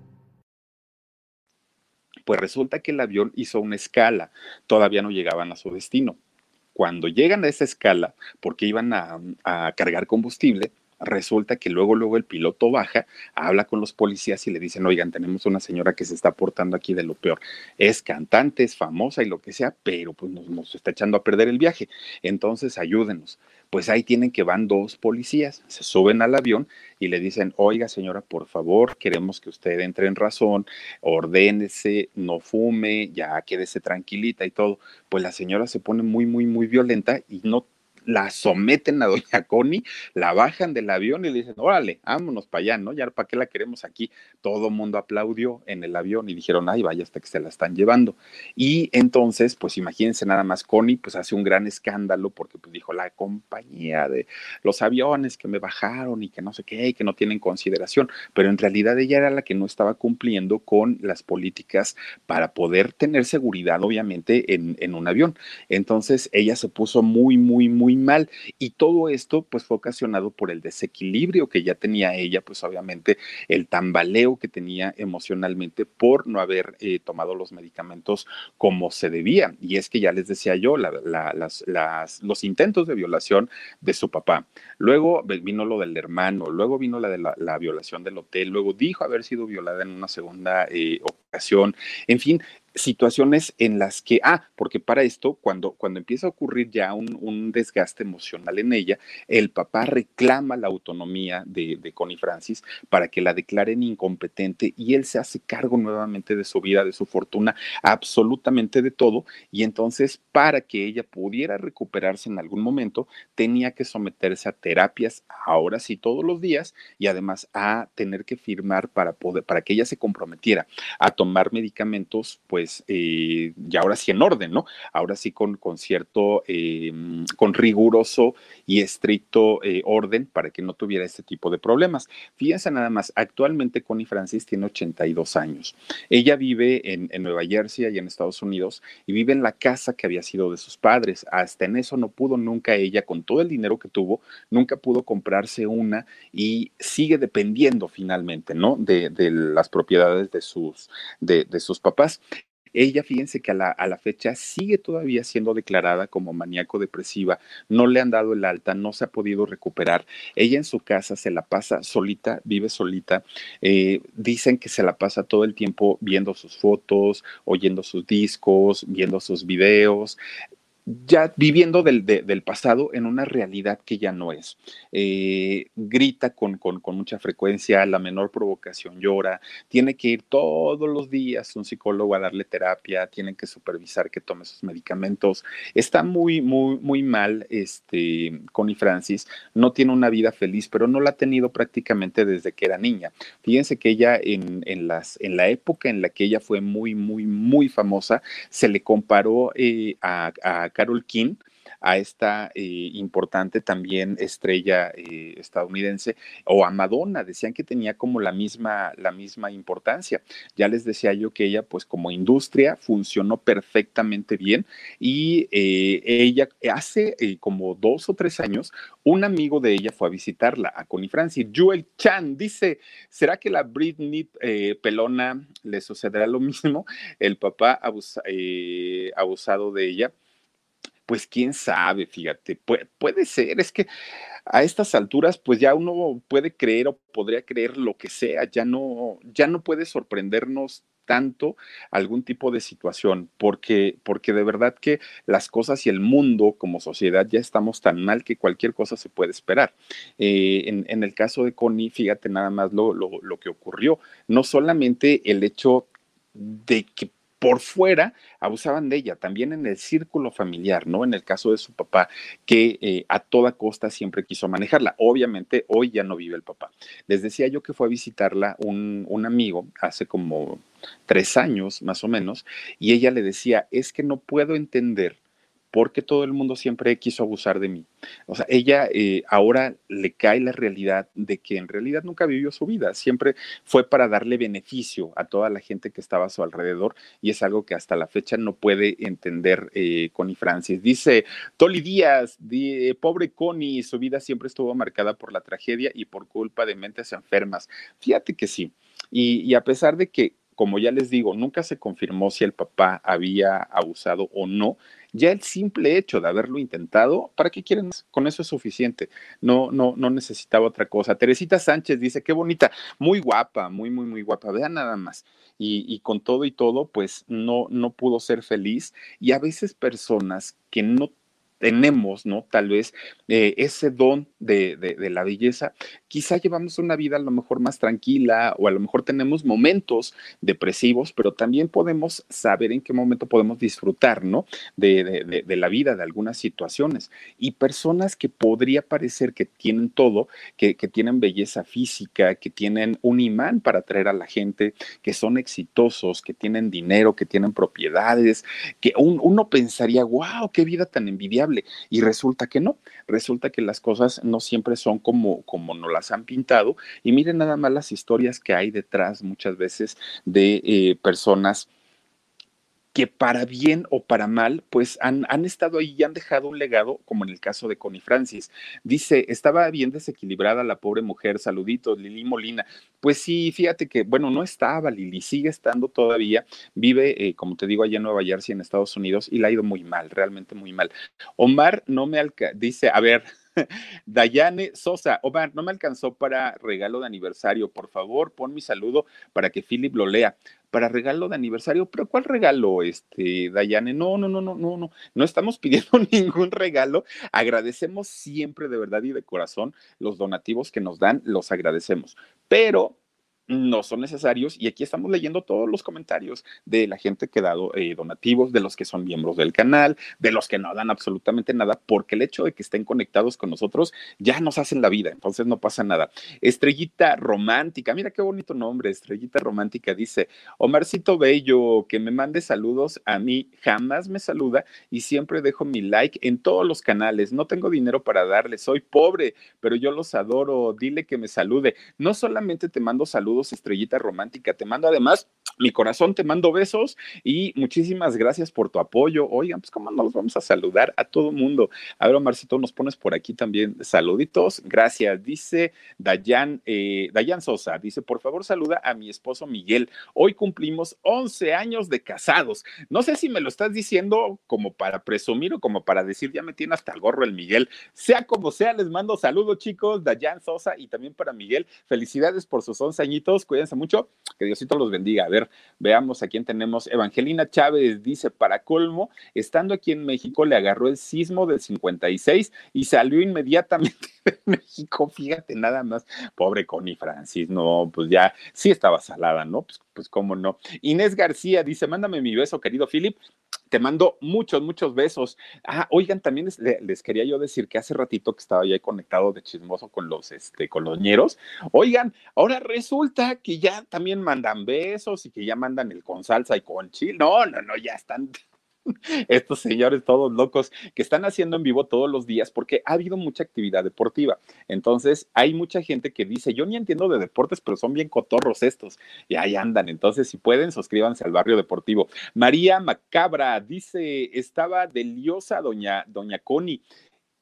Pues resulta que el avión hizo una escala, todavía no llegaban a su destino. Cuando llegan a esa escala, porque iban a, cargar combustible, resulta que luego, luego el piloto baja, habla con los policías y le dicen, oigan, tenemos una señora que se está portando aquí de lo peor. Es cantante, es famosa y lo que sea, pero pues nos, nos está echando a perder el viaje. Entonces, ayúdenos pues ahí tienen que van dos policías, se suben al avión y le dicen, oiga señora, por favor, queremos que usted entre en razón, ordénese, no fume, ya quédese tranquilita y todo. Pues la señora se pone muy, muy, muy violenta y no la someten a doña Connie, la bajan del avión y le dicen, órale, vámonos para allá, ¿no? Ya para qué la queremos aquí. Todo mundo aplaudió en el avión y dijeron, ay, vaya, hasta que se la están llevando. Y entonces, pues imagínense nada más, Connie, pues hace un gran escándalo porque pues dijo, la compañía de los aviones que me bajaron y que no sé qué, y que no tienen consideración, pero en realidad ella era la que no estaba cumpliendo con las políticas para poder tener seguridad, obviamente, en, en un avión. Entonces, ella se puso muy, muy, muy mal. Y todo esto pues fue ocasionado por el desequilibrio que ya tenía ella, pues obviamente el tambaleo que tenía emocionalmente por no haber eh, tomado los medicamentos como se debía. Y es que ya les decía yo, las, los intentos de violación de su papá. Luego vino lo del hermano, luego vino la de la, violación del hotel, luego dijo haber sido violada en una segunda eh, ocasión. En fin, situaciones en las que, ah, porque para esto, cuando, cuando empieza a ocurrir ya un, un desgaste emocional en ella, el papá reclama la autonomía de, de, Connie Francis para que la declaren incompetente y él se hace cargo nuevamente de su vida, de su fortuna, absolutamente de todo. Y entonces, para que ella pudiera recuperarse en algún momento, tenía que someterse a terapias, ahora sí todos los días, y además a tener que firmar para poder, para que ella se comprometiera a tomar medicamentos, pues pues eh, ya ahora sí en orden, ¿no? Ahora sí con, con cierto, eh, con riguroso y estricto eh, orden para que no tuviera este tipo de problemas. Fíjense nada más, actualmente Connie Francis tiene 82 años. Ella vive en, Nueva Jersey y en Estados Unidos y vive en la casa que había sido de sus padres. Hasta en eso no pudo nunca ella, con todo el dinero que tuvo, nunca pudo comprarse una y sigue dependiendo finalmente, ¿no? De, las propiedades de sus, de sus papás. Ella, fíjense que a la, fecha sigue todavía siendo declarada como maníaco depresiva, no le han dado el alta, no se ha podido recuperar. Ella en su casa se la pasa solita, vive solita. Eh, dicen que se la pasa todo el tiempo viendo sus fotos, oyendo sus discos, viendo sus videos ya viviendo del, del, pasado en una realidad que ya no es. Eh, grita con, con, mucha frecuencia, la menor provocación llora, tiene que ir todos los días un psicólogo a darle terapia, tiene que supervisar que tome sus medicamentos. Está muy, muy, muy mal este, Connie Francis, no tiene una vida feliz, pero no la ha tenido prácticamente desde que era niña. Fíjense que ella en, en, las, en la época en la que ella fue muy, muy, muy famosa, se le comparó eh, a, a Carol King, a esta eh, importante también estrella eh, estadounidense o a Madonna, decían que tenía como la misma, la misma importancia. Ya les decía yo que ella pues como industria funcionó perfectamente bien y eh, ella hace como dos o tres años un amigo de ella fue a visitarla, a Connie Francis. Joel Chan dice, ¿será que la Britney pelona le sucederá lo mismo? El papá abusado de ella pues quién sabe, fíjate, puede, ser, es que a estas alturas, pues ya uno puede creer o podría creer lo que sea, ya no, ya no puede sorprendernos tanto algún tipo de situación, porque, porque de verdad que las cosas y el mundo como sociedad ya estamos tan mal que cualquier cosa se puede esperar. Eh, en, el caso de Connie, fíjate nada más lo, lo, lo que ocurrió, no solamente el hecho de que por fuera abusaban de ella, también en el círculo familiar, ¿no? En el caso de su papá, que eh, a toda costa siempre quiso manejarla. Obviamente, hoy ya no vive el papá. Les decía yo que fue a visitarla un, un amigo hace como tres años, más o menos, y ella le decía, es que no puedo entender porque todo el mundo siempre quiso abusar de mí. O sea, ella eh, ahora le cae la realidad de que en realidad nunca vivió su vida, siempre fue para darle beneficio a toda la gente que estaba a su alrededor y es algo que hasta la fecha no puede entender eh, Connie Francis. Dice Toli Díaz, pobre Connie, su vida siempre estuvo marcada por la tragedia y por culpa de mentes enfermas. Fíjate que sí. y a pesar de que como ya les digo, nunca se confirmó si el papá había abusado o no. Ya el simple hecho de haberlo intentado, ¿para qué quieren más? Con eso es suficiente. No, no, no necesitaba otra cosa. Teresita Sánchez dice, qué bonita, muy guapa, muy, muy, muy guapa. Vean nada más. Y, con todo y todo, pues no, no pudo ser feliz. Y a veces personas que no tenemos, ¿no? Tal vez eh, ese don de, de, la belleza quizá llevamos una vida a lo mejor más tranquila o a lo mejor tenemos momentos depresivos, pero también podemos saber en qué momento podemos disfrutar, ¿no? De, la vida, de algunas situaciones. Y personas que podría parecer que tienen todo, que, tienen belleza física, que tienen un imán para atraer a la gente, que son exitosos, que tienen dinero, que tienen propiedades, que uno pensaría, wow, qué vida tan envidiable. Y resulta que no, resulta que las cosas no siempre son como, como nos las han pintado. Y miren nada más las historias que hay detrás muchas veces de eh, personas que para bien o para mal, pues han, han, estado ahí y han dejado un legado, como en el caso de Connie Francis. Dice, estaba bien desequilibrada la pobre mujer, saluditos, Lili Molina. Pues sí, fíjate que, bueno, no estaba, Lili sigue estando todavía, vive, eh, como te digo, allá en Nueva Jersey, en Estados Unidos, y la ha ido muy mal, realmente muy mal. Omar no me alca dice, a ver, <laughs> Dayane Sosa, Omar, no me alcanzó para regalo de aniversario. Por favor, pon mi saludo para que Philip lo lea. Para regalo de aniversario, pero ¿cuál regalo, este, Dayane? No, no, no, no, no, no. No estamos <laughs> pidiendo ningún regalo. Agradecemos siempre de verdad y de corazón los donativos que nos dan, los agradecemos. Pero no son necesarios y aquí estamos leyendo todos los comentarios de la gente que ha dado eh, donativos, de los que son miembros del canal, de los que no dan absolutamente nada, porque el hecho de que estén conectados con nosotros ya nos hacen la vida, entonces no pasa nada. Estrellita Romántica, mira qué bonito nombre, Estrellita Romántica dice, Omarcito Bello, que me mande saludos a mí, jamás me saluda y siempre dejo mi like en todos los canales, no tengo dinero para darle, soy pobre, pero yo los adoro, dile que me salude. No solamente te mando saludos, estrellita romántica. Te mando además mi corazón, te mando besos y muchísimas gracias por tu apoyo. Oigan, pues cómo nos vamos a saludar a todo mundo. A ver, Marcito, nos pones por aquí también saluditos. Gracias. Dice Dayan, eh, Dayan Sosa, dice, por favor saluda a mi esposo Miguel. Hoy cumplimos 11 años de casados. No sé si me lo estás diciendo como para presumir o como para decir, ya me tiene hasta el gorro el Miguel. Sea como sea, les mando saludos chicos, Dayan Sosa y también para Miguel. Felicidades por sus 11 añitos cuídense mucho, que Diosito los bendiga. A ver, veamos a quién tenemos. Evangelina Chávez dice, para colmo, estando aquí en México, le agarró el sismo del 56 y salió inmediatamente <laughs> de México, fíjate nada más. Pobre Connie Francis, no, pues ya sí estaba salada, ¿no? Pues, pues cómo no. Inés García dice, mándame mi beso, querido Philip. Te mando muchos, muchos besos. Ah, oigan, también les, quería yo decir que hace ratito que estaba ya conectado de chismoso con los, este, con los. Oigan, ahora resulta que ya también mandan besos y que ya mandan el con salsa y con chile. No, no, no, ya están <laughs> estos señores todos locos que están haciendo en vivo todos los días porque ha habido mucha actividad deportiva. Entonces, hay mucha gente que dice, yo ni entiendo de deportes, pero son bien cotorros estos. Y ahí andan. Entonces, si pueden, suscríbanse al barrio deportivo. María Macabra dice, estaba deliosa doña, doña Connie.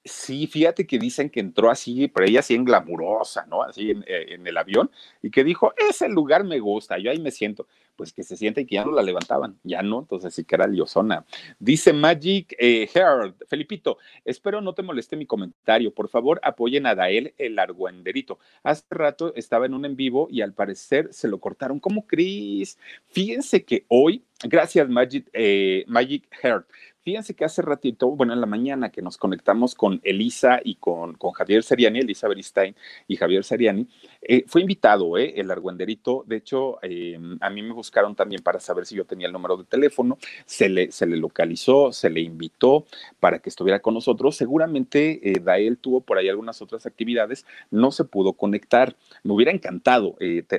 Sí, fíjate que dicen que entró así, pero ella así en glamurosa, ¿no? Así en, eh, en, el avión, y que dijo, ese lugar me gusta, yo ahí me siento pues que se siente que ya no la levantaban, ya no, entonces sí que era liosona. Dice Magic eh, Felipito, espero no te moleste mi comentario, por favor apoyen a Dael el argüenderito. Hace rato estaba en un en vivo y al parecer se lo cortaron como Chris. Fíjense que hoy, gracias Magic, eh, Magic Heart, Fíjense que hace ratito, bueno, en la mañana que nos conectamos con Elisa y con, con Javier Seriani, Elisa Beristain y Javier Seriani, eh, fue invitado eh, el argüenderito. De hecho, em, a mí me buscaron también para saber si yo tenía el número de teléfono. Se le, se le localizó, se le invitó para que estuviera con nosotros. Seguramente eh, Dael tuvo por ahí algunas otras actividades, no se pudo conectar. Me hubiera encantado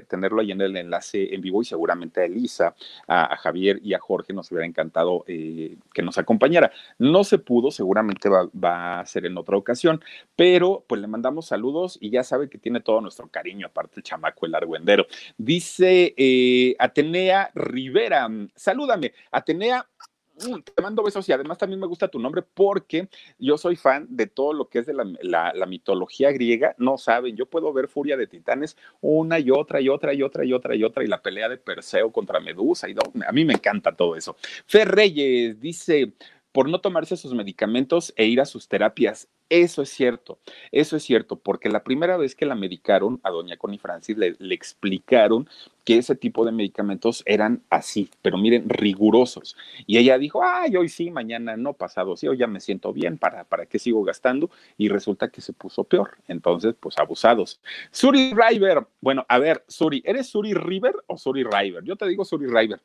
tenerlo ahí en el enlace en vivo y seguramente a Elisa, a, a Javier y a Jorge nos hubiera encantado que nos acompañaran acompañara. No se pudo, seguramente va, a ser en otra ocasión, pero pues le mandamos saludos y ya sabe que tiene todo nuestro cariño, aparte el chamaco, el argüendero. Dice eh, Atenea Rivera, salúdame, Atenea mm, te mando besos y además también me gusta tu nombre porque yo soy fan de todo lo que es de la, la, mitología griega. No saben, yo puedo ver Furia de Titanes una y otra y otra y otra y otra y otra y la pelea de Perseo contra Medusa y a mí me encanta todo eso. Fer Reyes dice, por no tomarse sus medicamentos e ir a sus terapias. Eso es cierto, eso es cierto, porque la primera vez que la medicaron a doña Connie Francis le, explicaron que ese tipo de medicamentos eran así, pero miren, rigurosos. Y ella dijo, ay, hoy sí, mañana no, pasado sí, hoy ya me siento bien, ¿para, para qué sigo gastando? Y resulta que se puso peor. Entonces, pues abusados. Suri River, bueno, a ver, Suri, ¿eres Suri River o Suri River? Yo te digo Suri River.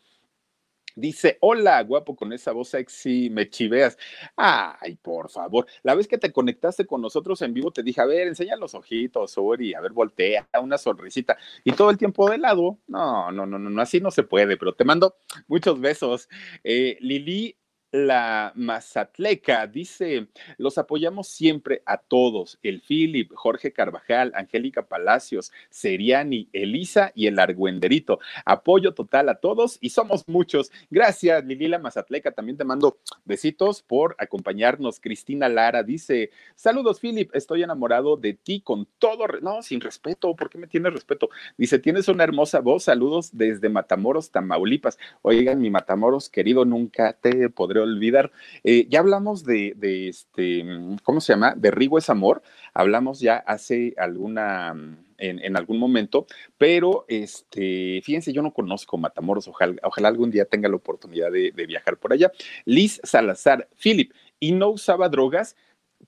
Dice, hola, guapo, con esa voz sexy, me chiveas. Ay, por favor. La vez que te conectaste con nosotros en vivo, te dije, a ver, enseña los ojitos, Uri, a ver, voltea, una sonrisita. Y todo el tiempo de lado, no, no, no, no, así no se puede, pero te mando muchos besos. Eh, Lili la Mazatleca dice, los apoyamos siempre a todos, el Philip, Jorge Carvajal, Angélica Palacios, Seriani, Elisa y el Argüenderito. Apoyo total a todos y somos muchos. Gracias, Lilila Mazatleca. También te mando besitos por acompañarnos. Cristina Lara dice, saludos, Philip, estoy enamorado de ti con todo, no, sin respeto, ¿por qué me tienes respeto? Dice, tienes una hermosa voz, saludos desde Matamoros, Tamaulipas. Oigan, mi Matamoros querido, nunca te podré olvidar. Eh, ya hablamos de, este, ¿cómo se llama? De Rigo es amor. Hablamos ya hace alguna, en, algún momento, pero este, fíjense, yo no conozco Matamoros, ojalá, ojalá algún día tenga la oportunidad de, viajar por allá. Liz Salazar, Philip, y no usaba drogas.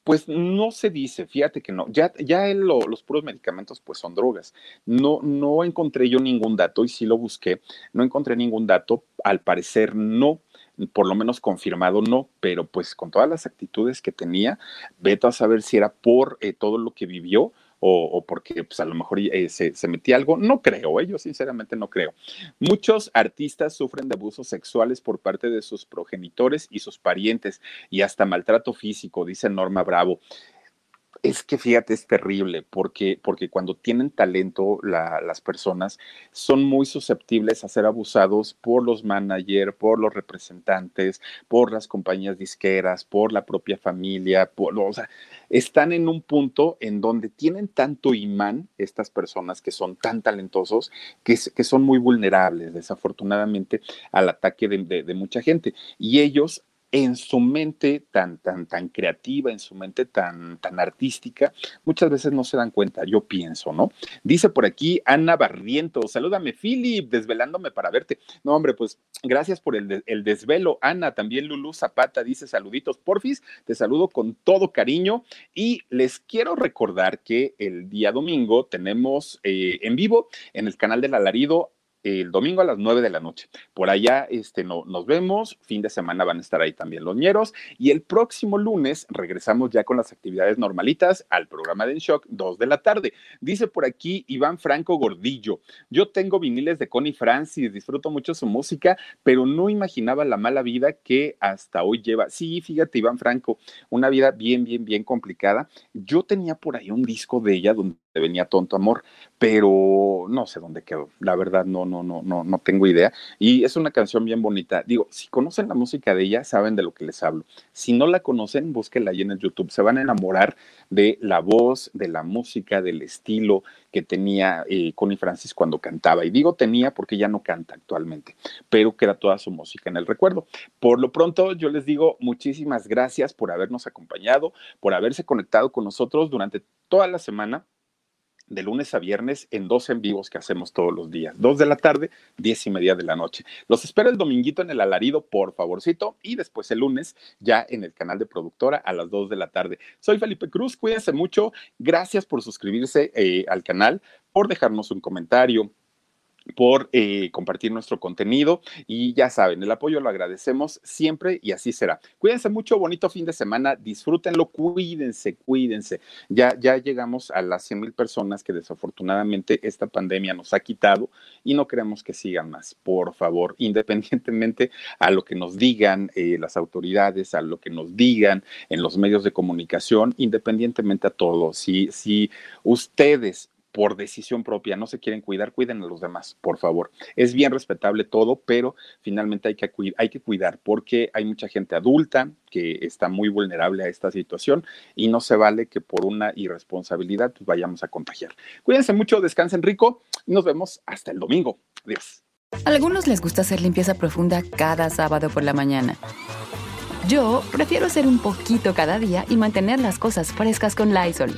Pues no se dice, fíjate que no, ya, ya los puros medicamentos pues son drogas. No, no encontré yo ningún dato y sí lo busqué, no encontré ningún dato, al parecer no, por lo menos confirmado no, pero pues con todas las actitudes que tenía, veto a saber si era por eh, todo lo que vivió o, porque pues, a lo mejor eh, se, metía algo. No creo, ¿eh? yo sinceramente no creo. Muchos artistas sufren de abusos sexuales por parte de sus progenitores y sus parientes y hasta maltrato físico, dice Norma Bravo. Es que fíjate, es terrible, porque, porque cuando tienen talento las personas son muy susceptibles a ser abusados por los managers, por los representantes, por las compañías disqueras, por la propia familia, o sea, están en un punto en donde tienen tanto imán estas personas que son tan talentosos que, que son muy vulnerables, desafortunadamente, al ataque de, de mucha gente. Y ellos en su mente tan, tan, tan creativa, en su mente tan, tan artística, muchas veces no se dan cuenta, yo pienso, ¿no? Dice por aquí Ana Barriento, salúdame, Philip, desvelándome para verte. No, hombre, pues gracias por el, el desvelo. Ana, también Lulu Zapata dice saluditos, porfis, te saludo con todo cariño y les quiero recordar que el día domingo tenemos eh, en vivo en el canal del Alarido el domingo a las 9 de la noche. Por allá este, no, nos vemos, fin de semana van a estar ahí también los ñeros y el próximo lunes regresamos ya con las actividades normalitas al programa de En Shock, 2 de la tarde. Dice por aquí Iván Franco Gordillo, yo tengo viniles de Connie Francis, disfruto mucho su música, pero no imaginaba la mala vida que hasta hoy lleva. Sí, fíjate Iván Franco, una vida bien, bien, bien complicada. Yo tenía por ahí un disco de ella donde venía Tonto Amor, pero no sé dónde quedó. La verdad, no, no, no, no, no tengo idea. Y es una canción bien bonita. Digo, si conocen la música de ella, saben de lo que les hablo. Si no la conocen, búsquenla ahí en el YouTube. Se van a enamorar de la voz, de la música, del estilo que tenía eh, Connie Francis cuando cantaba. Y digo tenía porque ya no canta actualmente, pero queda toda su música en el recuerdo. Por lo pronto, yo les digo muchísimas gracias por habernos acompañado, por haberse conectado con nosotros durante toda la semana de lunes a viernes en dos en vivos que hacemos todos los días. Dos de la tarde, diez y media de la noche. Los espero el dominguito en el alarido, por favorcito, y después el lunes ya en el canal de productora a las dos de la tarde. Soy Felipe Cruz, cuídense mucho. Gracias por suscribirse eh, al canal, por dejarnos un comentario, por eh, compartir nuestro contenido y ya saben, el apoyo lo agradecemos siempre y así será. Cuídense mucho, bonito fin de semana, disfrútenlo, cuídense, cuídense. Ya, ya llegamos a las 100 mil personas que desafortunadamente esta pandemia nos ha quitado y no queremos que sigan más, por favor, <laughs> independientemente a lo que nos digan eh, las autoridades, a lo que nos digan en los medios de comunicación, independientemente a todo, si, si ustedes por decisión propia, no se quieren cuidar, cuiden a los demás, por favor. Es bien respetable todo, pero finalmente hay que, hay que cuidar porque hay mucha gente adulta que está muy vulnerable a esta situación y no se vale que por una irresponsabilidad pues, vayamos a contagiar. Cuídense mucho, descansen rico y nos vemos hasta el domingo. Adiós. A algunos les gusta hacer limpieza profunda cada sábado por la mañana. Yo prefiero hacer un poquito cada día y mantener las cosas frescas con Lysol.